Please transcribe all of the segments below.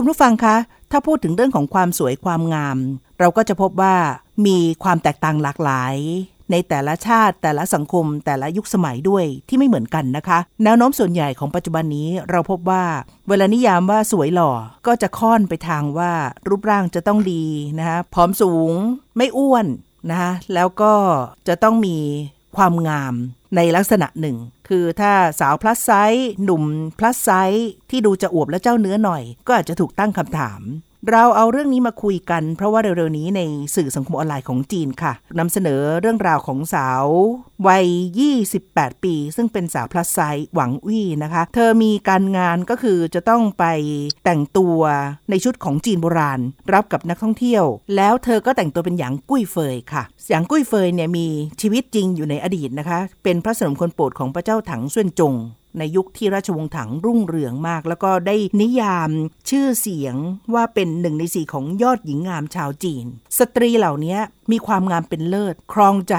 คุณผู้ฟังคะ ถ้าพูดถึงเรื่องของความสวยความงาม เราก็จะพบว่ามีความแตกต่างหลากหลาย ในแต่ละชาติ แต่ละสังคม แต่ละยุคสมัยด้วยที่ไม่เหมือนกันนะคะ แนวโน้มส่วนใหญ่ของปัจจุบันนี้เราพบว่า เวลานิยามว่าสวยหล่อ ก็จะค่อนไปทางว่ารูปร่างจะต้องดีนะคะผอมสูง ไม่อ้วนนะคะแล้วก็จะต้องมีความงามในลักษณะหนึ่ง คือถ้าสาว plus size หนุ่ม plus size ที่ดูจะอวบและเจ้าเนื้อหน่อย ก็อาจจะถูกตั้งคำถาม เราเอาเรื่องนี้มาคุยกัน เพราะว่าเร็วๆนี้ในสื่อสังคมออนไลน์ของจีนค่ะนำเสนอเรื่องราวของสาว วัย 28 ปี ซึ่งเป็นสาว plus size หวังวี่นะคะ เธอมีการงานก็คือจะต้องไปแต่งตัวในชุดของจีนโบราณ รับกับนักท่องเที่ยว แล้วเธอก็แต่งตัวเป็นหยางกุ้ยเฟยค่ะหยางกุ้ยเฟยเนี่ยมีชีวิตจริงอยู่ในอดีตนะคะ เป็นพระสนมคนโปรดของพระเจ้าถังส่วนจง ในยุคที่ราชวงศ์ถังรุ่งเรืองมาก แล้วก็ได้นิยามชื่อเสียงว่าเป็นหนึ่งในสี่ของยอดหญิงงามชาวจีน สตรีเหล่านี้มีความงามเป็นเลิศ ครองใจ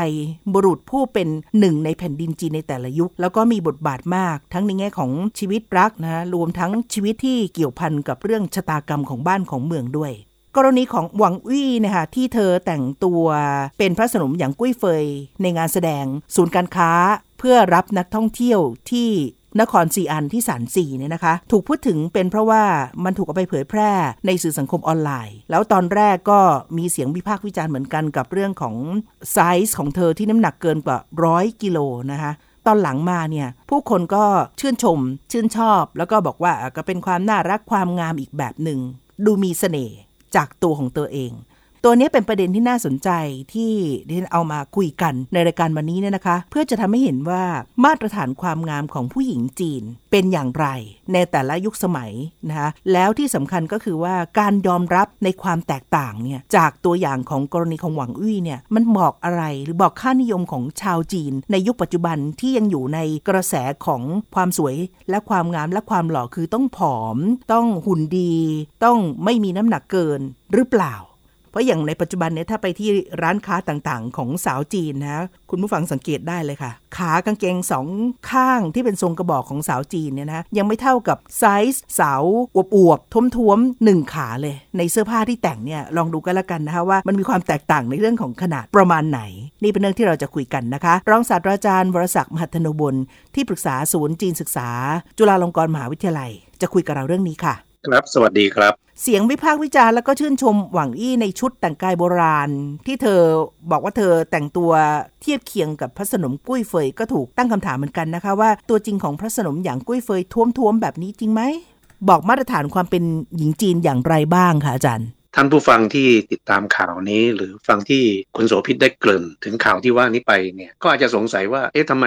บุรุษผู้เป็นหนึ่งในแผ่นดินจีนในแต่ละยุค แล้วก็มีบทบาทมาก ทั้งในแง่ของชีวิตรักนะรวมทั้งชีวิตที่เกี่ยวพันกับเรื่องชะตากรรมของบ้านของเมืองด้วยกรณีของหวังวี่นะคะที่เธอแต่งตัวเป็นพระสนมอย่างกุ้ยเฟยในงานแสดงศูนย์การค้า เพื่อรับนักท่องเที่ยวที่ นครซีอันที่สานสีเนี่ยนะคะ ถูกพูดถึงเป็นเพราะว่ามันถูกเอาไปเผยแพร่ในสื่อสังคมออนไลน์ แล้วตอนแรกก็มีเสียงวิพากษ์วิจารณ์เหมือนกันกับเรื่องของไซส์ของเธอที่น้ำหนักเกินกว่าร้อยกิโลนะคะตอนหลังมาเนี่ยผู้คนก็ชื่นชม ชื่นชอบ แล้วก็บอกว่าก็เป็นความน่ารักความงามอีกแบบหนึ่งดูมีเสน่ห์จากตัวของตัวเอง ตัวนี้เป็นประเด็นที่น่าสนใจที่ดิฉันเอามาคุยกันในรายการวันนี้เนี่ยนะคะ เพื่อจะทำให้เห็นว่ามาตรฐานความงามของผู้หญิงจีนเป็นอย่างไร ในแต่ละยุคสมัยนะคะแล้วที่สำคัญก็คือว่าการยอมรับในความแตกต่างเนี่ยจากตัวอย่างของกรณีของหวังอี้เนี่ยมันบอกอะไรหรือบอกค่านิยมของชาวจีน ในยุคปัจจุบันที่ยังอยู่ในกระแสของความสวยและความงามและความหล่อคือต้องผอม ต้องหุ่นดี ต้องไม่มีน้ำหนักเกินหรือเปล่า เพราะอย่างในปัจจุบันเนี่ยถ้าไปที่ร้านค้าต่างๆ ของสาวจีนนะคุณผู้ฟังสังเกตได้เลยค่ะ ขากางเกงสองข้างที่เป็นทรงกระบอกของสาวจีนเนี่ยนะยังไม่เท่ากับไซส์สาวอวบๆท้วมๆหนึ่งขาเลย ในเสื้อผ้าที่แต่งเนี่ยลองดูกันละกันนะคะว่ามันมีความแตกต่างในเรื่องของขนาดประมาณไหน นี่เป็นเรื่องที่เราจะคุยกันนะคะ รองศาสตราจารย์วรศักดิ์มหัทนบลที่ปรึกษาศูนย์จีนศึกษา จุฬาลงกรณ์มหาวิทยาลัย จะคุยกับเราเรื่องนี้ค่ะ ครับ สวัสดีครับ เสียงวิพากษ์วิจารณ์แล้วก็ชื่นชมหวังอี้ในชุดแต่งกายโบราณ ที่เธอบอกว่าเธอแต่งตัวเทียบเคียงกับพระสนมกุ้ยเฟยก็ถูกตั้งคำถามเหมือนกันนะคะว่าตัวจริงของพระสนมอย่างกุ้ยเฟยท้วมๆแบบนี้จริงไหมบอกมาตรฐานความเป็นหญิงจีนอย่างไรบ้างคะอาจารย์ ท่านผู้ฟังที่ติดตามข่าวนี้ หรือฟังที่คุณโสภิตได้เกริ่นถึงข่าวที่ว่านี้ไปเนี่ยก็อาจจะสงสัยว่าเอ๊ะทำไม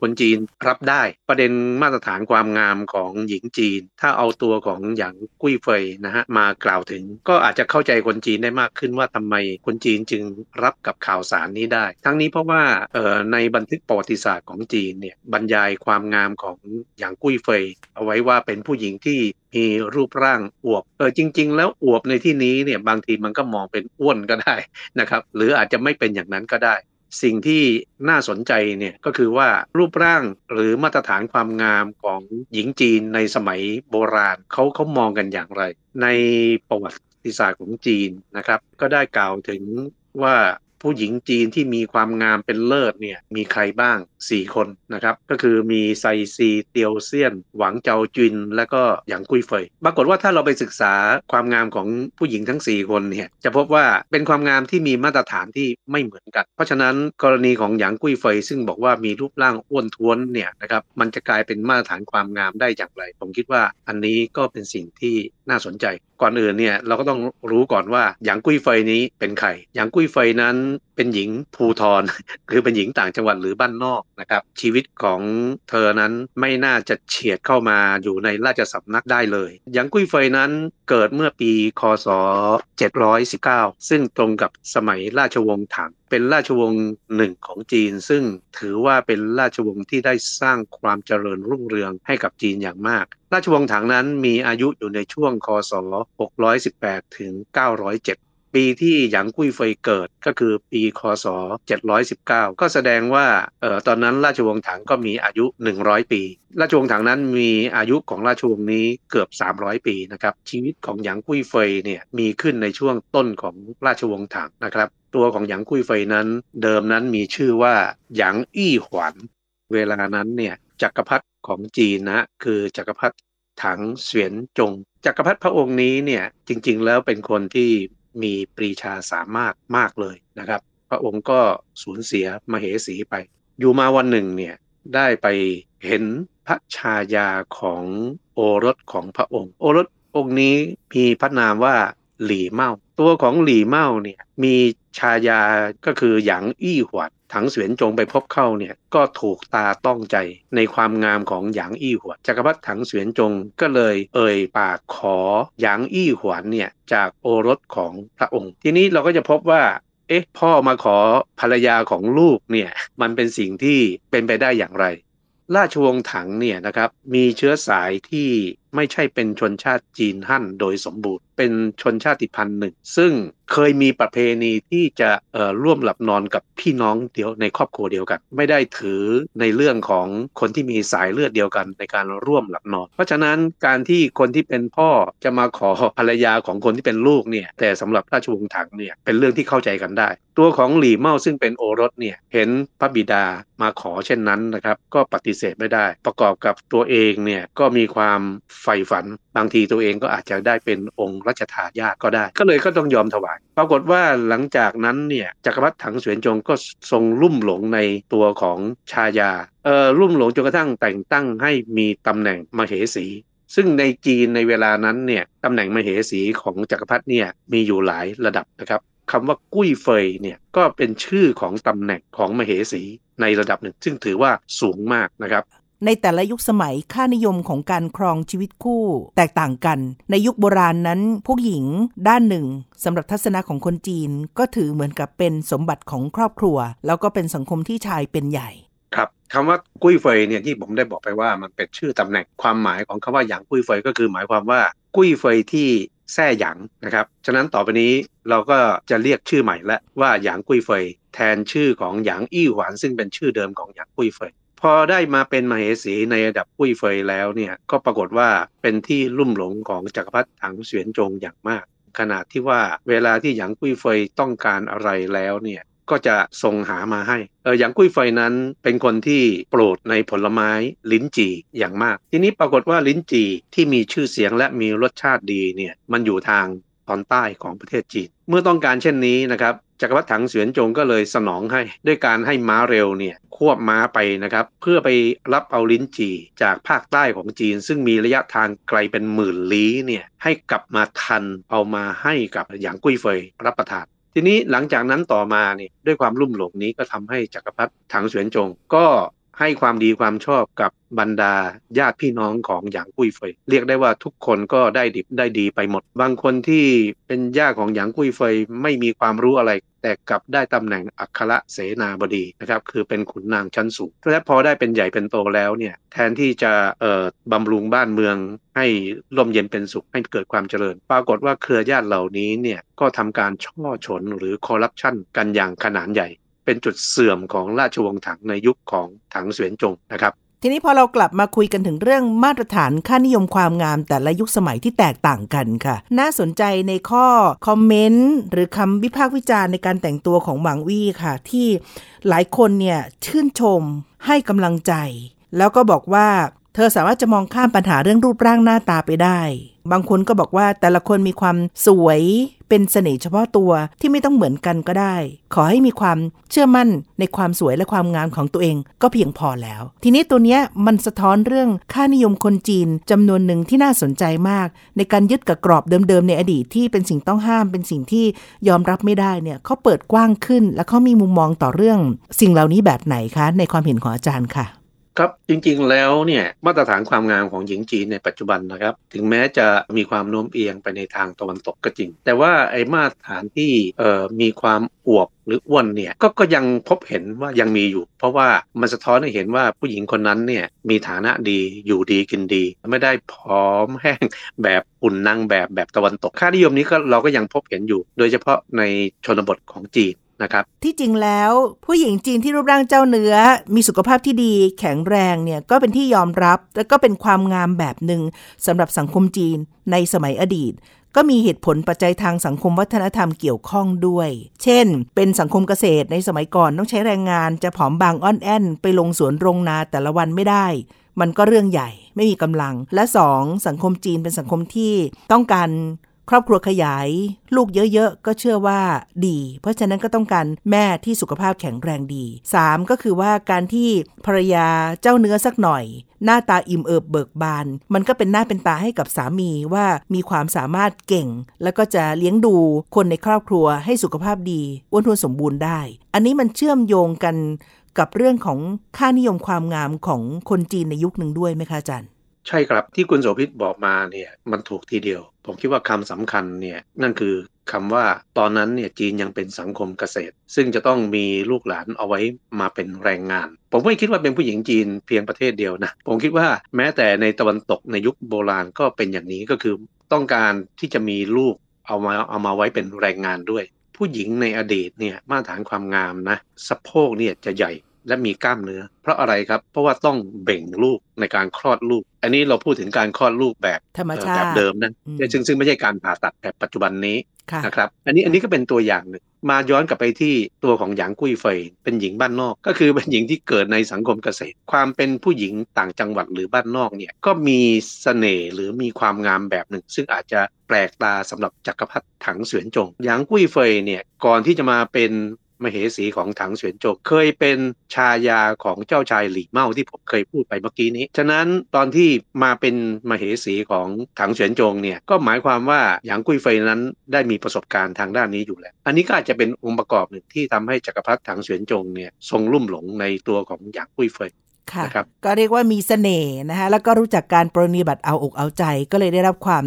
คนจีนรับได้ ประเด็นมาตรฐานความงามของหญิงจีน ถ้าเอาตัวของหยางกุ้ยเฟยนะฮะมากล่าวถึง ก็อาจจะเข้าใจคนจีนได้มากขึ้นว่าทำไมคนจีนจึงรับกับข่าวสารนี้ได้ ทั้งนี้เพราะว่าเอ่อในบันทึกประวัติศาสตร์ของจีนเนี่ยบรรยายความงามของหยางกุ้ยเฟย เอาไว้ว่าเป็นผู้หญิงที่ มีรูปร่างอวบเออจริง ๆ แล้วอวบในที่นี้เนี่ยบางทีมันก็มองเป็นอ้วนก็ได้นะครับหรืออาจจะไม่เป็นอย่างนั้นก็ได้ สิ่งที่น่าสนใจเนี่ยก็คือว่ารูปร่างหรือมาตรฐานความงามของหญิงจีนในสมัยโบราณเขาเขามองกันอย่างไร ในประวัติศาสตร์ของจีนนะครับ ก็ได้กล่าวถึงว่า ผู้หญิงจีนที่มีความงามเป็นเลิศเนี่ยมีใครบ้าง 4 คนนะครับ ก็คือมีไซซีเตียวเซียน หวังเจาจิน และก็หยางกุ้ยเฟย ปรากฏว่าถ้าเราไปศึกษาความงามของผู้หญิงทั้ง 4 คนเนี่ยจะพบว่าเป็นความงามที่มีมาตรฐานที่ไม่เหมือนกัน เพราะฉะนั้นกรณีของหยางกุ้ยเฟย ซึ่งบอกว่ามีรูปร่างอ้วนท้วนเนี่ยนะครับมันจะกลายเป็นมาตรฐานความงามได้อย่างไร ผมคิดว่าอันนี้ก็เป็นสิ่งที่น่าสนใจ ก่อนอื่นเนี่ยเราก็ต้องรู้ก่อนว่าหยางกุ้ยไฟนี้เป็นใครหยางกุ้ยไฟนั้นเป็นหญิงภูทรคือเป็นหญิงต่างจังหวัดหรือบ้านนอกนะครับชีวิตของเธอนั้นไม่น่าจะเฉียดเข้ามาอยู่ในราชสำนักได้เลยหยางกุ้ยไฟนั้นเกิดเมื่อปีคศ 719 ซึ่งตรงกับสมัยราชวงศ์ถัง เป็นราชวงศ์หนึ่งของจีน ซึ่งถือว่าเป็นราชวงศ์ที่ได้สร้างความเจริญรุ่งเรืองให้กับจีนอย่างมาก ราชวงศ์ถังนั้นมีอายุอยู่ในช่วงคศ 618 ถึง 907 ปีที่หยางกุ้ยเฟยเกิดก็คือปีคศ 719 ก็แสดงว่าเอ่อตอนนั้นราชวงศ์ถังก็มีอายุ 100 ปี ราชวงศ์ถังนั้นมีอายุของราชวงศ์นี้เกือบ 300 ปีนะครับชีวิตของหยางกุ้ยเฟยเนี่ยมีขึ้นในช่วงต้นของราชวงศ์ถังนะครับตัวของหยางกุ้ยเฟยนั้น เดิมนั้นมีชื่อว่าหยางอี้หวัน เวลานั้นเนี่ยจักรพรรดิของจีนนะคือจักรพรรดิถังเสวียนจง จักรพรรดิพระองค์นี้เนี่ยจริงๆ แล้วเป็นคนที่ มีปรีชาสามารถมากเลยนะครับ พระองค์ก็สูญเสียมเหสีไป อยู่มาวันหนึ่งเนี่ยได้ไปเห็นพระชายาของโอรสของพระองค์ โอรสองค์นี้มีพระนามว่าหลี่เมาตัวของหลี่เมาเนี่ยมี ชายาก็คือหยางอี้หวัดถังเสวียนจงไปพบเข้าเนี่ยก็ถูกตาต้องใจในความงามของหยางอี้หวดจักรพรรดิถังเสวียนจงก็เลยเอ่ยปากขอหยางอี้หวนเนี่ยจากโอรสของพระองค์ ทีนี้เราก็จะพบว่าเอ๊ะพ่อมาขอภรรยาของลูกเนี่ยมันเป็นสิ่งที่เป็นไปได้อย่างไร ราชวงศ์ถังเนี่ยนะครับมีเชื้อสายที่ ไม่ใช่เป็นชนชาติจีนฮั่นโดยสมบูรณ์ เป็นชนชาติพันธุ์หนึ่ง ซึ่งเคยมีประเพณีที่จะร่วมหลับนอนกับพี่น้องเดียวในครอบครัวเดียวกัน ไม่ได้ถือในเรื่องของคนที่มีสายเลือดเดียวกันในการร่วมหลับนอน เพราะฉะนั้นการที่คนที่เป็นพ่อจะมาขอภรรยาของคนที่เป็นลูกเนี่ยแต่สำหรับราชวงศ์ถังเนี่ยเป็นเรื่องที่เข้าใจกันได้ ตัวของหลี่เมาซึ่งเป็นโอรสเนี่ยเห็นพระบิดามาขอเช่นนั้นนะครับก็ปฏิเสธไม่ได้ ประกอบกับตัวเองเนี่ยก็มีความใฝ่ฝัน บางทีตัวเองก็อาจจะได้เป็นองค์รัชทายาทก็ได้ ก็เลยก็ต้องยอมถวาย ปรากฏว่าหลังจากนั้นเนี่ยจักรพรรดิถังเสวียนจงก็ทรงลุ่มหลงในตัวของชายาเออลุ่มหลงจนกระทั่งแต่งตั้งให้มีตำแหน่งมเหสี ซึ่งในจีนในเวลานั้นเนี่ยตำแหน่งมเหสีของจักรพรรดิเนี่ยมีอยู่หลายระดับนะครับคำว่ากุ้ยเฟยเนี่ยก็เป็นชื่อของตำแหน่งของมเหสีในระดับหนึ่ง ซึ่งถือว่าสูงมากนะครับ ในแต่ละยุคสมัยค่านิยมของการครองชีวิตคู่ แตกต่างกัน ในยุคโบราณนั้นผู้หญิงด้านหนึ่งสำหรับทัศนะของคนจีน ก็ถือเหมือนกับเป็นสมบัติของครอบครัว แล้วก็เป็นสังคมที่ชายเป็นใหญ่ครับคำว่ากุ้ยเฟยเนี่ยที่ผมได้บอกไปว่ามันเป็นชื่อตำแหน่งความหมายของคำว่าหยางกุ้ยเฟยก็คือหมายความว่ากุ้ยเฟยที่แท่หยางนะครับ ฉะนั้นต่อไปนี้เราก็จะเรียกชื่อใหม่และว่าหยางกุ้ยเฟยแทนชื่อของหยางอี้หวานซึ่งเป็นชื่อเดิมของหยางกุ้ยเฟย พอได้มาเป็นมเหสีในระดับกุ้ยเฟยแล้วเนี่ยก็ปรากฏว่าเป็นที่ลุ่มหลงของจักรพรรดิถังเสวียนจงอย่างมาก ขนาดที่ว่าเวลาที่หยางกุ้ยเฟยต้องการอะไรแล้วเนี่ยก็จะส่งหามาให้เอออย่างกุ้ยไฟนั้นเป็นคนที่โปรดในผลไม้ลิ้นจี่อย่างมาก ทีนี้ปรากฏว่าลิ้นจี่ที่มีชื่อเสียงและมีรสชาติดีเนี่ยมันอยู่ทางตอนใต้ของประเทศจีน เมื่อต้องการเช่นนี้นะครับ จักรพรรดิถังเสวียนจงก็เลยสนองให้ ด้วยการให้ม้าเร็วเนี่ยควบม้าไปนะครับ เพื่อไปรับเอาลิ้นจี่จากภาคใต้ของจีน ซึ่งมีระยะทางไกลเป็นหมื่นลี้เนี่ยให้กลับมาทันเอามาให้กับหยางกุ้ยเฟยรับประทานทีนี้หลังจากนั้นต่อมาเนี่ยด้วยความรุ่มหลงนี้ก็ทำให้จักรพรรดิถังเสวียนจง ก็ ให้ความดีความชอบกับบรรดาญาติพี่น้องของหยางกุ้ยเฟย เรียกได้ว่าทุกคนก็ได้ดิบได้ดีไปหมด บางคนที่เป็นญาติของหยางกุ้ยเฟยไม่มีความรู้อะไร แต่กลับได้ตำแหน่งอัครเสนาบดีนะครับคือเป็นขุนนางชั้นสูงและพอได้เป็นใหญ่เป็นโตแล้วเนี่ยแทนที่จะเอ่อบำรุงบ้านเมือง ให้ร่มเย็นเป็นสุขให้เกิดความเจริญ ปรากฏว่าเครือญาติเหล่านี้เนี่ยก็ทำการช่อฉนหรือคอร์รัปชันกันอย่างขนาดใหญ่ เป็นจุดเสื่อมของราชวงศ์ถังในยุคของถังเสวียนจงนะครับทีนี้พอเรากลับมาคุยกันถึงเรื่องมาตรฐานค่านิยมความงามแต่ละยุคสมัยที่แตกต่างกันค่ะ น่าสนใจในข้อคอมเมนต์หรือคำวิพากษ์วิจารณ์ในการแต่งตัวของหวังวี่ค่ะ ที่หลายคนเนี่ยชื่นชมให้กำลังใจ แล้วก็บอกว่า เธอสามารถจะมองข้ามปัญหาเรื่องรูปร่างหน้าตาไปได้ บางคนก็บอกว่าแต่ละคนมีความสวยเป็นเสน่ห์เฉพาะตัวที่ไม่ต้องเหมือนกันก็ได้ ขอให้มีความเชื่อมั่นในความสวยและความงามของตัวเองก็เพียงพอแล้ว ทีนี้ตัวเนี้ยมันสะท้อนเรื่องค่านิยมคนจีนจำนวนหนึ่งที่น่าสนใจมาก ในการยึดกับกรอบเดิมๆในอดีตที่เป็นสิ่งต้องห้ามเป็นสิ่งที่ยอมรับไม่ได้เนี่ยเขาเปิดกว้างขึ้น และเขามีมุมมองต่อเรื่อง สิ่งเหล่านี้แบบไหนคะ ในความเห็นของอาจารย์ค่ะ ครับจริงๆแล้วเนี่ยมาตรฐานความงามของหญิงจีนในปัจจุบันนะครับ ถึงแม้จะมีความโน้มเอียงไปในทางตะวันตกก็จริง แต่ว่าไอ้มาตรฐานที่เอ่อมีความอวบหรืออ้วนเนี่ยก็ก็ยังพบเห็นว่ายังมีอยู่ เพราะว่ามันสะท้อนให้เห็นว่าผู้หญิงคนนั้นเนี่ยมีฐานะดีอยู่ดีกินดี ไม่ได้ผอมแห้งแบบอุ่นนางแบบแบบตะวันตก ค่านิยมนี้ก็เราก็ยังพบเห็นอยู่ โดยเฉพาะในชนบทของจีน นะครับที่จริงแล้วผู้หญิงจีนที่รูปร่างเจ้าเนื้อ มีสุขภาพที่ดีแข็งแรงเนี่ยก็เป็นที่ยอมรับ และก็เป็นความงามแบบหนึ่งสำหรับสังคมจีนในสมัยอดีต ก็มีเหตุผลปัจจัยทางสังคมวัฒนธรรมเกี่ยวข้องด้วย เช่น เป็นสังคมเกษตรในสมัยก่อนต้องใช้แรงงานจะผอมบางอ่อนแอนไปลงสวนโรงนาแต่ละวันไม่ได้มันก็เรื่องใหญ่ไม่มีกำลัง และ 2. สังคมจีนเป็นสังคมที่ต้องการ ครอบครัวขยาย ลูกเยอะๆ ก็เชื่อว่าดี เพราะฉะนั้นก็ต้องการแม่ที่สุขภาพแข็งแรงดี 3. ก็คือว่าการที่ภรรยาเจ้าเนื้อสักหน่อย หน้าตาอิ่มเอิบเบิกบาน มันก็เป็นหน้าเป็นตาให้กับสามีว่ามีความสามารถเก่ง แล้วก็จะเลี้ยงดูคนในครอบครัวให้สุขภาพดีอ้วนท้วนสมบูรณ์ได้ อันนี้มันเชื่อมโยงกันกับเรื่องของค่านิยมความงามของคนจีนในยุคหนึ่งด้วยไหมคะอาจารย์ใช่ครับที่คุณโสภิตบอกมาเนี่ยมันถูกทีเดียว ผมคิดว่าคำสำคัญเนี่ยนั่นคือคำว่าตอนนั้นเนี่ยจีนยังเป็นสังคมเกษตร ซึ่งจะต้องมีลูกหลานเอาไว้มาเป็นแรงงาน ผมไม่คิดว่าเป็นผู้หญิงจีนเพียงประเทศเดียวนะ ผมคิดว่าแม้แต่ในตะวันตกในยุคโบราณก็เป็นอย่างนี้ก็คือต้องการที่จะมีลูกเอามาเอามาไว้เป็นแรงงานด้วย ผู้หญิงในอดีตเนี่ยมาตรฐานความงามนะสะโพกเนี่ยจะใหญ่ และมีกล้ามเนื้อ เพราะอะไรครับ เพราะว่าต้องเบ่งลูกในการคลอดลูก อันนี้เราพูดถึงการคลอดลูกแบบธรรมชาติแบบเดิมนะซึ่งซึ่งไม่ใช่การผ่าตัดแบบปัจจุบันนี้นะครับ อันนี้อันนี้ก็เป็นตัวอย่างหนึ่งมาย้อนกลับไปที่ตัวของหยางกุ้ยเฟยเป็นหญิงบ้านนอก ก็คือเป็นหญิงที่เกิดในสังคมเกษตร ความเป็นผู้หญิงต่างจังหวัดหรือบ้านนอกเนี่ยก็มีสเสน่ห์หรือมีความงามแบบหนึ่ง ซึ่งอาจจะแปลกตาสำหรับจักรพรรดิถังเสวียนจงหยางกุ้ยเฟยเนี่ยก่อนที่จะมาเป็น มเหสีของถังเสวียนจงเคยเป็นชายาของเจ้าชายหลี่เมาที่ผมเคยพูดไปเมื่อกี้นี้ ฉะนั้นตอนที่มาเป็นมเหสีของถังเสวียนจงเนี่ยก็หมายความว่าหยางกุ้ยเฟยนั้นได้มีประสบการณ์ทางด้านนี้อยู่แล้ว อันนี้ก็อาจจะเป็นองค์ประกอบหนึ่งที่ทำให้จักรพรรดิถังเสวียนจงเนี่ยทรงลุ่มหลงในตัวของหยางกุ้ยเฟยค่ะก็เรียกว่ามีเสน่ห์นะคะแล้วก็รู้จักการปรนิบัติเอาอกเอาใจก็เลยได้รับความ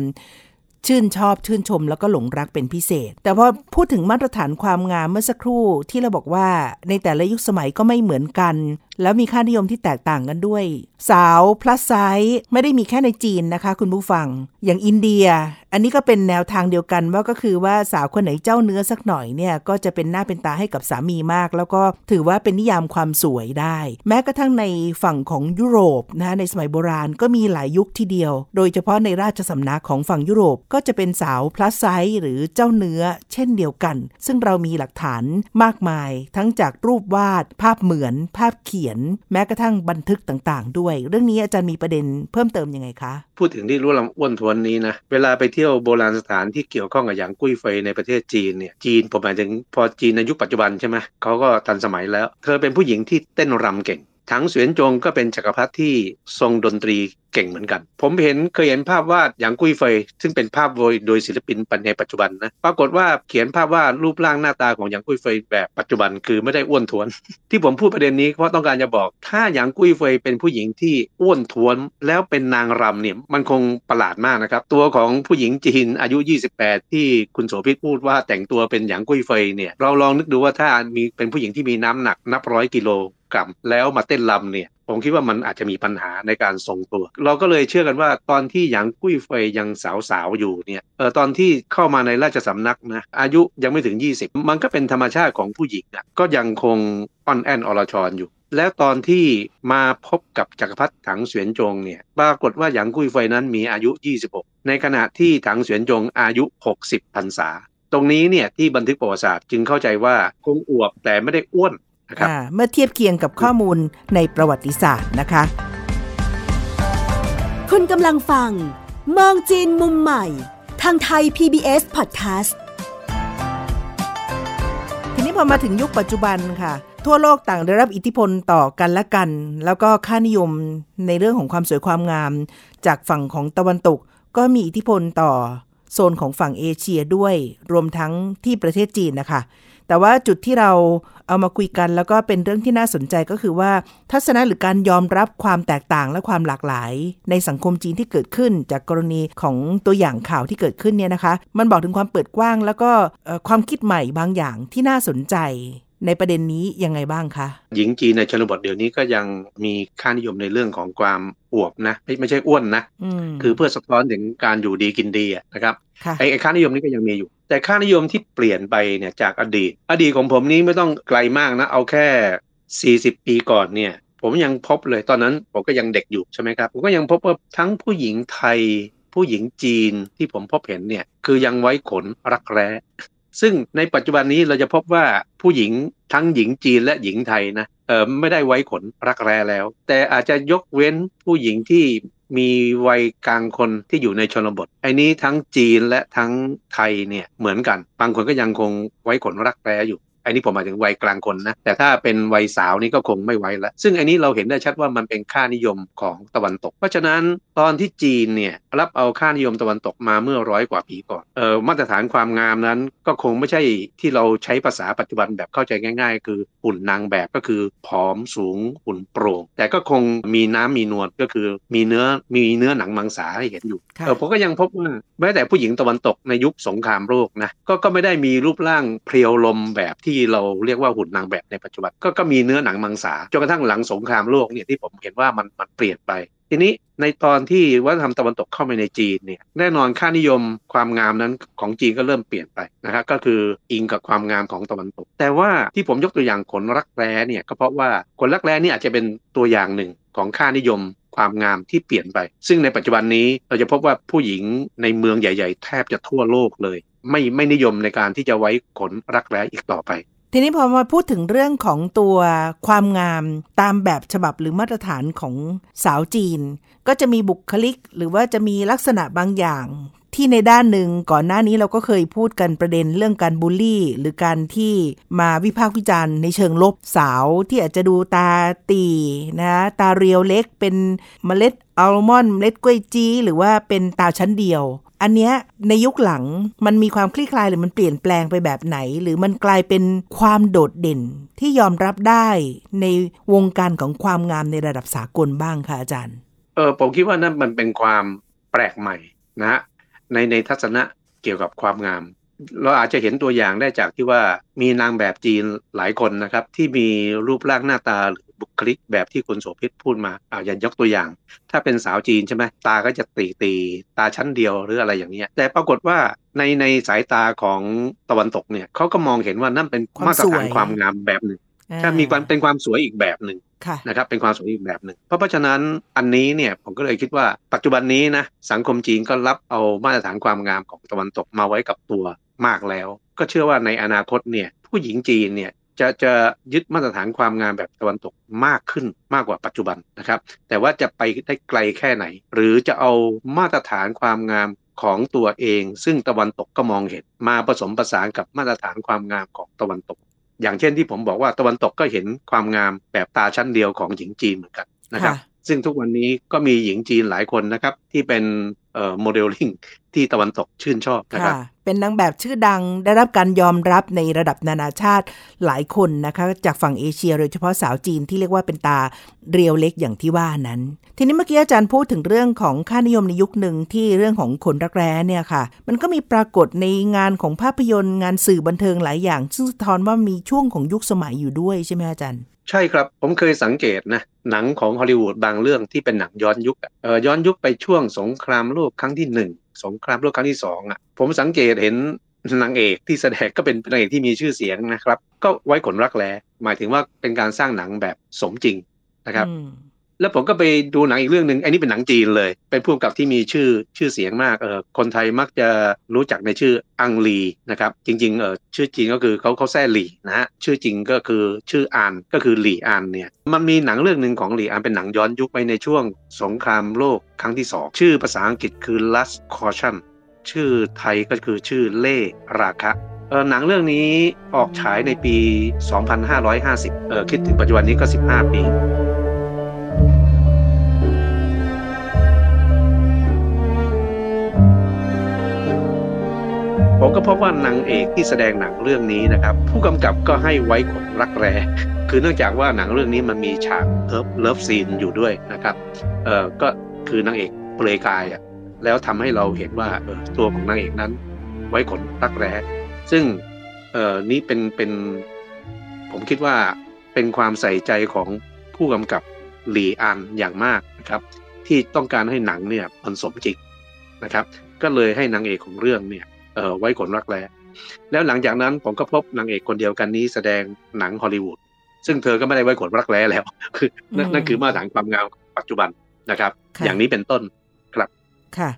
ชื่นชอบชื่นชมแล้วก็หลงรักเป็นพิเศษ แต่พอพูดถึงมาตรฐานความงามเมื่อสักครู่ที่เราบอกว่าในแต่ละยุคสมัยก็ไม่เหมือนกันแล้วมีค่านิยมที่แตกต่างกันด้วย สาวพลัสไซส์ไม่ได้มีแค่ในจีนนะคะ คุณผู้ฟัง อย่างอินเดีย อันนี้ก็เป็นแนวทางเดียวกันว่าก็คือว่าสาวคนไหนเจ้าเนื้อสักหน่อยเนี่ย ก็จะเป็นหน้าเป็นตาให้กับสามีมาก แล้วก็ถือว่าเป็นนิยามความสวยได้ แม้กระทั่งในฝั่งของยุโรปนะในสมัยโบราณก็มีหลายยุคทีเดียว โดยเฉพาะในราชสำนักของฝั่งยุโรปก็จะเป็นสาวพลัสไซส์หรือเจ้าเนื้อ เช่นเดียวกัน ซึ่งเรามีหลักฐานมากมาย ทั้งจากรูปวาด ภาพเหมือนภาพเขียนแม้กระทั่งบันทึกต่างๆ ด้วย เรื่องนี้อาจารย์มีประเด็นเพิ่มเติมยังไงคะ พูดถึงที่รู้ลำอ้วนทวนนี้นะเวลาไปเที่ยวโบราณสถานที่เกี่ยวข้องกับอย่างกุ้ยเฟยในประเทศจีนเนี่ยจีนผมหมายถึงพอจีนในยุคปัจจุบันใช่ไหมเขาก็ทันสมัยแล้ว เธอเป็นผู้หญิงที่เต้นรำเก่งถังเสวียนจงก็เป็นจักรพรรดิที่ทรงดนตรี เก่งเหมือนกัน ผมเห็นเคยเห็นภาพวาดอย่างกุ้ยเฟย ซึ่งเป็นภาพโดยโดยศิลปินปัจในปัจจุบันนะปรากฏว่าเขียนภาพวาดรูปร่างหน้าตาของอย่างกุ้ยเฟยแบบปัจจุบันคือไม่ได้อ้วนท้วน ที่ผมพูดประเด็นนี้เพราะต้องการจะบอก ถ้าอย่างกุ้ยเฟยเป็นผู้หญิงที่อ้วนท้วนแล้วเป็นนางรำเนี่ยมันคงประหลาดมากนะครับ ตัวของผู้หญิงจีนอายุ 28 ที่คุณโสภิตพูดว่าแต่งตัวเป็นอย่างกุ้ยเฟยเนี่ยเราลองนึกดูว่าถ้ามีเป็นผู้หญิงที่มีน้ำหนักนับร้อยกิโลกรัมแล้วมาเต้นรำเนี่ย ผมคิดว่ามันอาจจะมีปัญหาในการทรงตัว เราก็เลยเชื่อกันว่าตอนที่หยางกุ้ยเฟยยังสาวๆอยู่เนี่ยเออตอนที่เข้ามาในราชสำนักนะอายุยังไม่ถึง 20 มันก็เป็นธรรมชาติของผู้หญิงนะก็ยังคงอ่อนแอนอรชรอยู่ แล้วตอนที่มาพบกับจักรพรรดิถังเสวียนจงเนี่ยปรากฏว่าหยางกุ้ยเฟยนั้นมีอายุ 26 ในขณะที่ถังเสวียนจงอายุ 60พรรษา ตรงนี้เนี่ยที่บันทึกประวัติศาสตร์จึงเข้าใจว่าคงอวบแต่ไม่ได้อ้วน นะครับเมื่อเทียบเคียงกับข้อมูลในประวัติศาสตร์นะคะ คุณกำลังฟัง มองจีนมุมใหม่ ทางไทย PBS Podcast ทีนี้พอมาถึงยุคปัจจุบันค่ะ ทั่วโลกต่างได้รับอิทธิพลต่อกันและกัน แล้วก็ค่านิยมในเรื่องของความสวยความงาม จากฝั่งของตะวันตก ก็มีอิทธิพลต่อโซนของฝั่งเอเชียด้วย รวมทั้งที่ประเทศจีนนะคะ แต่ว่าจุดที่เราเอามาคุยกันแล้วก็เป็นเรื่องที่น่าสนใจก็คือว่า ทัศนะหรือการยอมรับความแตกต่างและความหลากหลาย ในสังคมจีนที่เกิดขึ้น จากกรณีของตัวอย่างข่าวที่เกิดขึ้นเนี่ยนะคะ มันบอกถึงความเปิดกว้าง แล้วก็ความคิดใหม่บางอย่างที่น่าสนใจ ในประเด็นนี้ยังไงบ้างคะ หญิงจีนในชนบทเดี๋ยวนี้ก็ยังมีค่านิยมในเรื่องของความอวบนะ ไม่ไม่ใช่อ้วนนะอืมคือเพื่อสะท้อนถึงการอยู่ดีกินดีอะนะครับค่ะไอ้ไอ้ค่านิยมนี้ก็ยังมีอยู่ แต่ค่านิยมที่เปลี่ยนไปเนี่ยจากอดีต อดีตของผมนี้ไม่ต้องไกลมากนะ เอาแค่ 40 ปีก่อนเนี่ยผมยังพบเลยตอนนั้นผมก็ยังเด็กอยู่ใช่ไหมครับ ผมก็ยังพบว่าทั้งผู้หญิงไทย ผู้หญิงจีนที่ผมพบเห็นเนี่ยคือยังไว้ขนรักแร้ ซึ่งในปัจจุบันนี้เราจะพบว่าผู้หญิงทั้งหญิงจีนและหญิงไทยนะเออไม่ได้ไว้ขนรักแร้แล้ว แต่อาจจะยกเว้นผู้หญิงที่มีวัยกลางคนที่อยู่ในชนบท ไอ้นี้ทั้งจีนและทั้งไทยเนี่ยเหมือนกันบางคนก็ยังคงไว้ขนรักแร้อยู่อันนี้ผมหมายถึงวัยกลางคนนะ แต่ถ้าเป็นวัยสาวนี่ก็คงไม่ไว้ละซึ่งอันนี้เราเห็นได้ชัดว่ามันเป็นค่านิยมของตะวันตก เพราะฉะนั้นตอนที่จีนเนี่ย รับเอาค่านิยมตะวันตกมาเมื่อร้อยกว่าปีก่อนเออมาตรฐานความงามนั้นก็คงไม่ใช่ที่เราใช้ภาษาปัจจุบันแบบเข้าใจง่าย ๆ คือหุ่นนางแบบก็คือผอมสูงหุ่นโปร่งแต่ก็คงมีน้ำมีนวลก็คือมีเนื้อมีเนื้อหนังมังสาให้เห็นอยู่ค่ะเออผมก็ยังพบว่าแม้แต่ผู้หญิงตะวันตกในยุคสงครามโลกนะก็ก็ไม่ได้มีรูปร่างเพรียวลมแบบที่เราเรียกว่าหุ่นนางแบบในปัจจุบันก็ก็มีเนื้อหนังมังสาจนกระทั่งหลังสงครามโลกเนี่ยที่ผมเห็นว่ามันมันเปลี่ยนไป ทีนี้ในตอนที่วัฒนธรรมตะวันตกเข้ามาในจีนเนี่ยแน่นอนค่านิยมความงามนั้นของจีนก็เริ่มเปลี่ยนไปนะครับก็คืออิงกับความงามของตะวันตก แต่ว่าที่ผมยกตัวอย่างขนรักแร้เนี่ยก็เพราะว่าขนรักแร้นี่อาจจะเป็นตัวอย่างหนึ่งของค่านิยมความงามที่เปลี่ยนไป ซึ่งในปัจจุบันนี้เราจะพบว่าผู้หญิงในเมืองใหญ่ ๆ แทบจะทั่วโลกเลย ไม่ไม่นิยมในการที่จะไว้ขนรักแร้อีกต่อไป ทีนี้พอมาพูดถึงเรื่องของตัวความงามตามแบบฉบับหรือมาตรฐานของสาวจีน ก็จะมีบุคลิก หรือว่าจะมีลักษณะบางอย่าง ที่ในด้านหนึ่งก่อนหน้านี้เราก็เคยพูดกันประเด็นเรื่องการบูลลี่ หรือการที่มาวิพากษ์วิจารณ์ในเชิงลบสาวที่อาจจะดูตาตีนะตาเรียวเล็กเป็นเมล็ดอัลมอนด์เมล็ดกล้วยจี้หรือว่าเป็นตาชั้นเดียว อันเนี้ยในยุคหลังมันมีความคลี่คลายหรือมันเปลี่ยนแปลงไปแบบไหน หรือมันกลายเป็นความโดดเด่นที่ยอมรับได้ในวงการของความงามในระดับสากลบ้างคะอาจารย์ เออผมคิดว่านั่นมันเป็นความแปลกใหม่นะฮะในในทัศนะเกี่ยวกับความงาม เราอาจจะเห็นตัวอย่างได้จากที่ว่ามีนางแบบจีนหลายคนนะครับ ที่มีรูปร่างหน้าตาหรือ บุคลิกแบบที่คุณโสภิตพูดมาอ่าอย่างยกตัวอย่าง ถ้าเป็นสาวจีนใช่ไหมตาก็จะตีตีตาชั้นเดียวหรืออะไรอย่างเงี้ยแต่ปรากฏว่าในในสายตาของตะวันตกเนี่ยเขาก็มองเห็นว่านั่นเป็นความมาตรฐานสวยความงามแบบหนึ่งใช่มีความเป็นความสวยอีกแบบหนึ่งค่ะนะครับเป็นความสวยอีกแบบหนึ่งเพราะเพราะฉะนั้นอันนี้เนี่ยผมก็เลยคิดว่าปัจจุบันนี้นะสังคมจีนก็รับเอามาตรฐานความงามของตะวันตกมาไว้กับตัวมากแล้ว ก็เชื่อว่าในอนาคตเนี่ยผู้หญิงจีนเนี่ย จะจะยึดมาตรฐานความงามแบบตะวันตกมากขึ้นมากกว่าปัจจุบันนะครับ แต่ว่าจะไปได้ไกลแค่ไหน หรือจะเอามาตรฐานความงามของตัวเอง ซึ่งตะวันตกก็มองเห็นมาผสมผสานกับมาตรฐานความงามของตะวันตก อย่างเช่นที่ผมบอกว่าตะวันตกก็เห็นความงามแบบตาชั้นเดียวของหญิงจีนเหมือนกันนะครับค่ะซึ่งทุกวันนี้ก็มีหญิงจีนหลายคนนะครับที่เป็นเอ่อ โมเดลลิ่งที่ตะวันตกชื่นชอบนะครับค่ะเป็นนางแบบชื่อดังได้รับการยอมรับในระดับนานาชาติหลายคนนะคะ จากฝั่งเอเชียโดยเฉพาะสาวจีนที่เรียกว่าเป็นตาเรียวเล็กอย่างที่ว่านั้น ทีนี้เมื่อกี้อาจารย์พูดถึงเรื่องของค่านิยมในยุคหนึ่งที่เรื่องของขนรักแร้เนี่ยค่ะ มันก็มีปรากฏในงานของภาพยนตร์งานสื่อบันเทิงหลายอย่าง ซึ่งสะท้อนว่ามีช่วงของยุคสมัยอยู่ด้วยใช่ไหมอาจารย์ ใช่ครับ ผมเคยสังเกตนะ หนังของฮอลลีวูดบางเรื่องที่เป็นหนังย้อนยุคเออย้อนยุคไปช่วงสงครามโลกครั้งที่หนึ่งสงครามโลกครั้งที่สองอะผมสังเกตเห็นนางเอกที่แสดงก็เป็นนางเอกที่มีชื่อเสียงนะครับ ก็ไว้ขนรักแร้หมายถึงว่าเป็นการสร้างหนังแบบสมจริงนะครับ แล้วผมก็ไปดูหนังอีกเรื่องหนึ่งอันนี้เป็นหนังจีนเลย เป็นผู้กำกับที่มีชื่อชื่อเสียงมากเออคนไทยมักจะรู้จักในชื่ออังลีนะครับจริงๆเออชื่อจริงก็คือเขาเขาแซ่หลี่นะฮะชื่อจริงก็คือชื่ออานก็คือหลี่อานเนี่ยมันมีหนังเรื่องหนึ่งของหลี่อานเป็นหนังย้อนยุคไปในช่วงสงครามโลกครั้งที่สองชื่อภาษาอังกฤษคือ Last Caution ชื่อไทยก็คือชื่อเล่ห์ราคะเออหนังเรื่องนี้ออกฉายในปี 2550เออคิดถึงปัจจุบันนี้ก็ 15 ปี ผมก็พบว่านางเอกที่แสดงหนังเรื่องนี้นะครับ ผู้กำกับก็ให้ไว้ขนรักแร้คือเนื่องจากว่าหนังเรื่องนี้มันมีฉาก love love scene อยู่ด้วยนะครับเออก็คือนางเอกเปลือยกายอะแล้วทำให้เราเห็นว่าเออตัวของนางเอกนั้น ไว้ขนรักแร้ซึ่งเออนี้เป็นเป็นผมคิดว่าเป็นความใส่ใจของผู้กำกับหลีอันอย่างมากนะครับ ที่ต้องการให้หนังเนี่ยมันสมจริงนะครับ ก็เลยให้นางเอกของเรื่องเนี่ย เออไว้ขนรักแร้แล้วหลังจากนั้นผมก็พบนางเอกคนเดียวกันนี้แสดงหนังฮอลลีวูดซึ่งเธอก็ไม่ได้ไว้ขนรักแร้แล้ว คือนั่นนั่นคือมาตรฐานความงามปัจจุบันนะครับค่ะอย่างนี้เป็นต้นครับค่ะ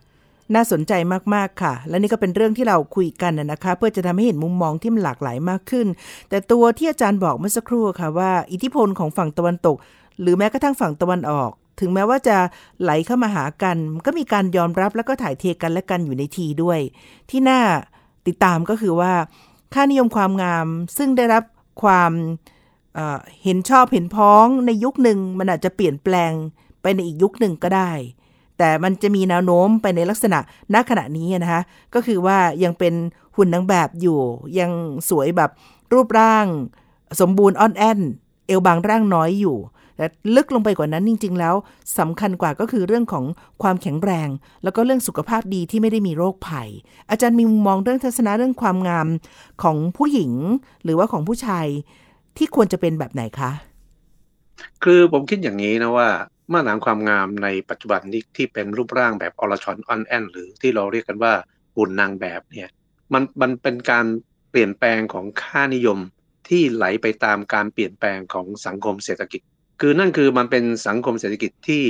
น่าสนใจมากๆค่ะ และนี่ก็เป็นเรื่องที่เราคุยกันนะนะคะ เพื่อจะทำให้เห็นมุมมองที่มันหลากหลายมากขึ้น แต่ตัวที่อาจารย์บอกเมื่อสักครู่ค่ะว่า อิทธิพลของฝั่งตะวันตก หรือแม้กระทั่งฝั่งตะวันออก ถึงแม้ว่าจะไหลเข้ามาหากัน ก็มีการยอมรับแล้วก็ถ่ายเทกันและกันอยู่ในทีด้วย ที่น่าติดตามก็คือว่า ค่านิยมความงาม ซึ่งได้รับความเเห็นชอบเห็นพ้องในยุคหนึ่งมันอาจจะเปลี่ยนแปลงไปในอีกยุคหนึ่งก็ได้ แต่มันจะมีแนวโน้มไปในลักษณะณขณะนี้นะคะก็คือว่ายังเป็นหุ่นนางแบบอยู่ ยังสวยแบบรูปร่าง สมบูรณ์อ่อนแอนเอวบางร่างน้อยอยู่ แต่ลึกลงไปกว่านั้นจริง ๆ แล้วสำคัญกว่าก็คือเรื่องของความแข็งแรง แล้วก็เรื่องสุขภาพดีที่ไม่ได้มีโรคภัย อาจารย์มีมุมมองเรื่องทัศนะเรื่องความงามของผู้หญิง หรือว่าของผู้ชายที่ควรจะเป็นแบบไหนคะ คือผมคิดอย่างนี้นะว่ามาตรฐานความงามในปัจจุบันนี้ที่เป็นรูปร่างแบบอรชอนออนแอนหรือที่เราเรียกกันว่าหุ่นนางแบบเนี่ยมันมันเป็นการเปลี่ยนแปลงของค่านิยมที่ไหลไปตามการเปลี่ยนแปลงของสังคมเศรษฐกิจ คือนั่นคือมันเป็นสังคมเศรษฐกิจที่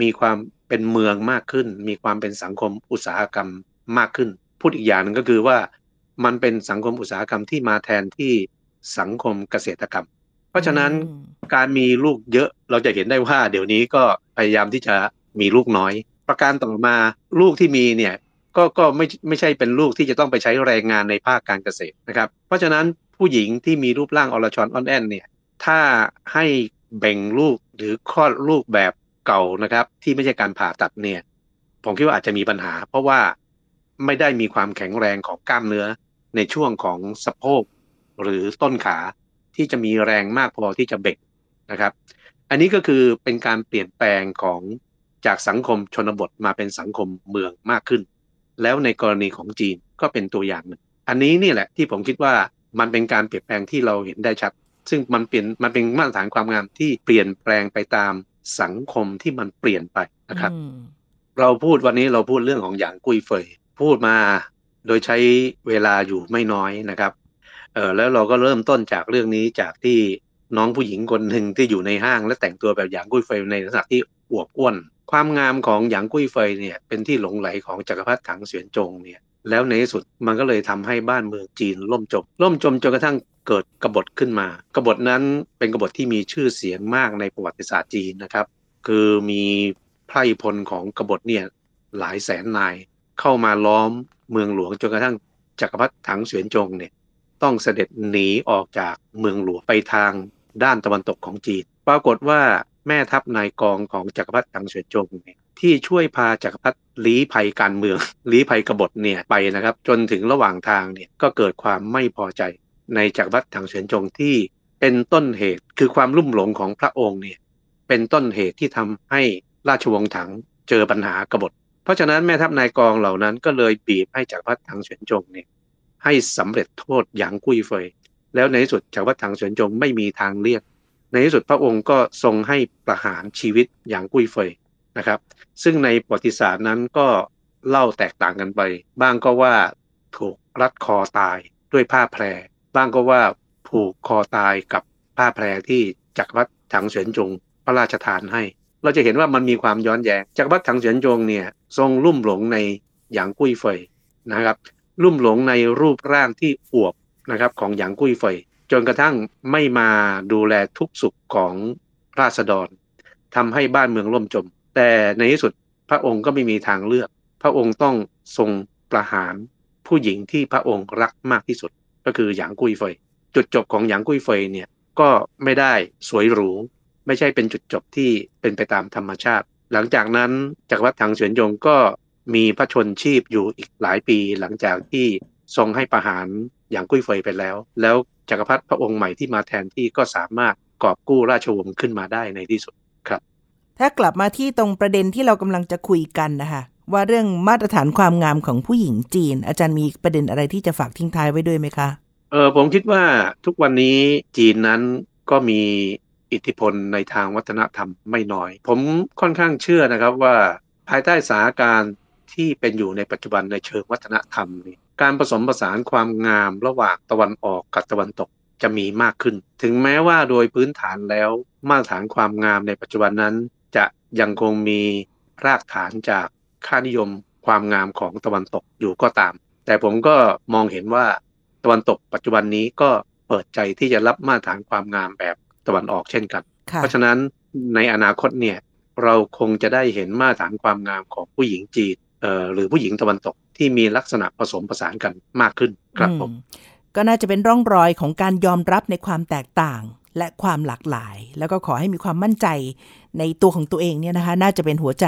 มีความเป็นเมืองมากขึ้น มีความเป็นสังคมอุตสาหกรรมมากขึ้น พูดอีกอย่างหนึ่งก็คือว่ามันเป็นสังคมอุตสาหกรรมที่มาแทนที่สังคมเกษตรกรรม เพราะฉะนั้นอืมการมีลูกเยอะเราจะเห็นได้ว่า เดี๋ยวนี้ก็พยายามที่จะมีลูกน้อย ประการต่อมาลูกที่มีเนี่ยก็ก็ไม่ไม่ใช่เป็นลูกที่จะต้องไปใช้แรงงานในภาคการเกษตรนะครับ เพราะฉะนั้นผู้หญิงที่มีรูปร่างอรชอนอ่อนแอนเนี่ยถ้าให้ แบ่งลูกหรือคลอดลูกแบบเก่านะครับ ที่ไม่ใช่การผ่าตัดเนี่ย ผมคิดว่าอาจจะมีปัญหา เพราะว่าไม่ได้มีความแข็งแรงของกล้ามเนื้อในช่วงของสะโพกหรือต้นขาที่จะมีแรงมากพอที่จะเบ่งนะครับ อันนี้ก็คือเป็นการเปลี่ยนแปลงของจากสังคมชนบทมาเป็นสังคมเมืองมากขึ้น แล้วในกรณีของจีนก็เป็นตัวอย่างหนึ่งอันนี้นี่แหละที่ผมคิดว่ามันเป็นการเปลี่ยนแปลงที่เราเห็นได้ชัด ซึ่งมันเปลี่ยนมันเป็นมาตรฐานความงามที่เปลี่ยนแปลงไปตามสังคมที่มันเปลี่ยนไปนะครับอืมเราพูดวันนี้เราพูดเรื่องของหยางกุ้ยเฟย พูดมาโดยใช้เวลาอยู่ไม่น้อยนะครับเออแล้วเราก็เริ่มต้นจากเรื่องนี้จากที่น้องผู้หญิงคนหนึ่งที่อยู่ในห้างและแต่งตัวแบบหยางกุ้ยเฟยในลักษณะที่อวบอ้วน ความงามของหยางกุ้ยเฟยเนี่ยเป็นที่หลงไหลของจักรพรรดิถังเสวียนจงเนี่ย แล้วในที่สุดมันก็เลยทำให้บ้านเมืองจีนล่มจม ล่มจมจนกระทั่งเกิดกบฏขึ้นมา กบฏนั้นเป็นกบฏที่มีชื่อเสียงมากในประวัติศาสตร์จีนนะครับ คือมีไพร่พลของกบฏเนี่ยหลายแสนนาย เข้ามาล้อมเมืองหลวงจนกระทั่งจักรพรรดิถังเสวียนจงเนี่ยต้องเสด็จหนีออกจากเมืองหลวงไปทางด้านตะวันตกของจีน ปรากฏว่าแม่ทัพนายกองของจักรพรรดิถังเสวียนจงเนี่ย ที่ช่วยพาจักรพรรดิลี้ภัยการเมือง ลี้ภัยกบฏเนี่ยไปนะครับ จนถึงระหว่างทางเนี่ยก็เกิดความไม่พอใจในจักรพรรดิถังเสวียนจงที่เป็นต้นเหตุคือความลุ่มหลงของพระองค์เนี่ยเป็นต้นเหตุที่ทำให้ราชวงศ์ถังเจอปัญหากบฏ เพราะฉะนั้นแม่ทัพนายกองเหล่านั้นก็เลยบีบให้จักรพรรดิถังเสวียนจงเนี่ยให้สำเร็จโทษหยางกุ้ยเฟย แล้วในที่สุดจักรพรรดิถังเสวียนจงไม่มีทางเลี่ยงในที่สุดพระองค์ก็ทรงให้ประหารชีวิตหยางกุ้ยเฟย นะครับ ซึ่งในประวัติศาสตร์นั้นก็เล่าแตกต่างกันไป บ้างก็ว่าถูกรัดคอตายด้วยผ้าแพร บ้างก็ว่าผูกคอตายกับผ้าแพรที่จักรพรรดิถังเสวียนจงพระราชทานให้ เราจะเห็นว่ามันมีความย้อนแย้งจักรพรรดิถังเฉินจงเนี่ยทรงลุ่มหลงในหยางกุ้ยเฟยนะครับ ลุ่มหลงในรูปร่างที่อวบนะครับของหยางกุ้ยเฟยจนกระทั่งไม่มาดูแลทุกสุขของราษฎรทำให้บ้านเมืองล่มจม แต่ในที่สุดพระองค์ก็ไม่มีทางเลือก พระองค์ต้องทรงประหารผู้หญิงที่พระองค์รักมากที่สุด ก็คือหยางกุ้ยเฟย จุดจบของหยางกุ้ยเฟยเนี่ยก็ไม่ได้สวยหรู ไม่ใช่เป็นจุดจบที่เป็นไปตามธรรมชาติ หลังจากนั้นจักรวรรดิถังเฉินยงก็มีพระชนชีพอยู่อีกหลายปีหลังจากที่ทรงให้ประหารอย่างกุ้ยเฟยไปแล้ว แล้วจักรพรรดิพระองค์ใหม่ที่มาแทนที่ก็สามารถกอบกู้ราชวงศ์ขึ้นมาได้ในที่สุด ถ้ากลับมาที่ตรงประเด็นที่เรากำลังจะคุยกันนะคะว่าเรื่องมาตรฐานความงามของผู้หญิงจีน อาจารย์มีประเด็นอะไรที่จะฝากทิ้งท้ายไว้ด้วยไหมคะเออผมคิดว่าทุกวันนี้จีนนั้นก็มีอิทธิพลในทางวัฒนธรรมไม่น้อย ผมค่อนข้างเชื่อนะครับว่าภายใต้สถานการณ์ที่เป็นอยู่ในปัจจุบันในเชิงวัฒนธรรมนี่การผสมผสานความงามระหว่างตะวันออกกับตะวันตกจะมีมากขึ้น ถึงแม้ว่าโดยพื้นฐานแล้วมาตรฐานความงามในปัจจุบันนั้น ยังคงมีรากฐานจากค่านิยมความงามของตะวันตกอยู่ก็ตาม แต่ผมก็มองเห็นว่าตะวันตกปัจจุบันนี้ก็เปิดใจที่จะรับมาตรฐานความงามแบบตะวันออกเช่นกัน เพราะฉะนั้นในอนาคตเนี่ยเราคงจะได้เห็นมาตรฐานความงามของผู้หญิงจีนเอ่อหรือผู้หญิงตะวันตกที่มีลักษณะผสมผสานกันมากขึ้นครับผมก็น่าจะเป็นร่องรอยของการยอมรับในความแตกต่าง และความหลากหลาย แล้วก็ขอให้มีความมั่นใจในตัวของตัวเองเนี่ยนะคะน่าจะเป็นหัวใจ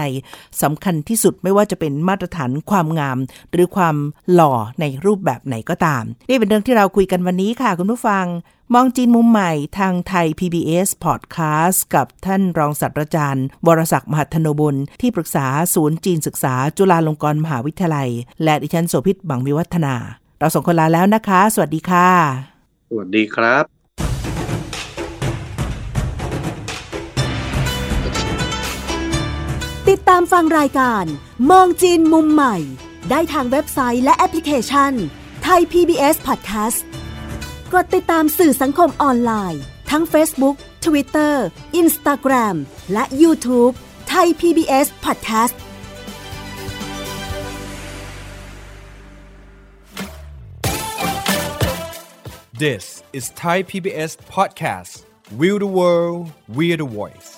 สำคัญที่สุดไม่ว่าจะเป็นมาตรฐานความงาม หรือความหล่อในรูปแบบไหนก็ตาม นี่เป็นเรื่องที่เราคุยกันวันนี้ค่ะคุณผู้ฟัง มองจีนมุมใหม่ทางไทย PBS Podcast กับท่านรองศาสตราจารย์บรศักดิ์มหัทนบุญที่ปรึกษาศูนย์จีนศึกษา จุฬาลงกรณ์มหาวิทยาลัย และดิฉันโสภิตบังวิวัฒนา เราส่งคนลาแล้วนะคะ สวัสดีค่ะ สวัสดีครับ ติดตามฟังรายการ มองจีนมุมใหม่ ได้ทางเว็บไซต์และแอปพลิเคชันไทย PBS Podcast กดติดตามสื่อสังคมออนไลน์ ทั้ง Facebook Twitter Instagram และ YouTube ไทย PBS Podcast This is Thai PBS Podcast We the World We the Voice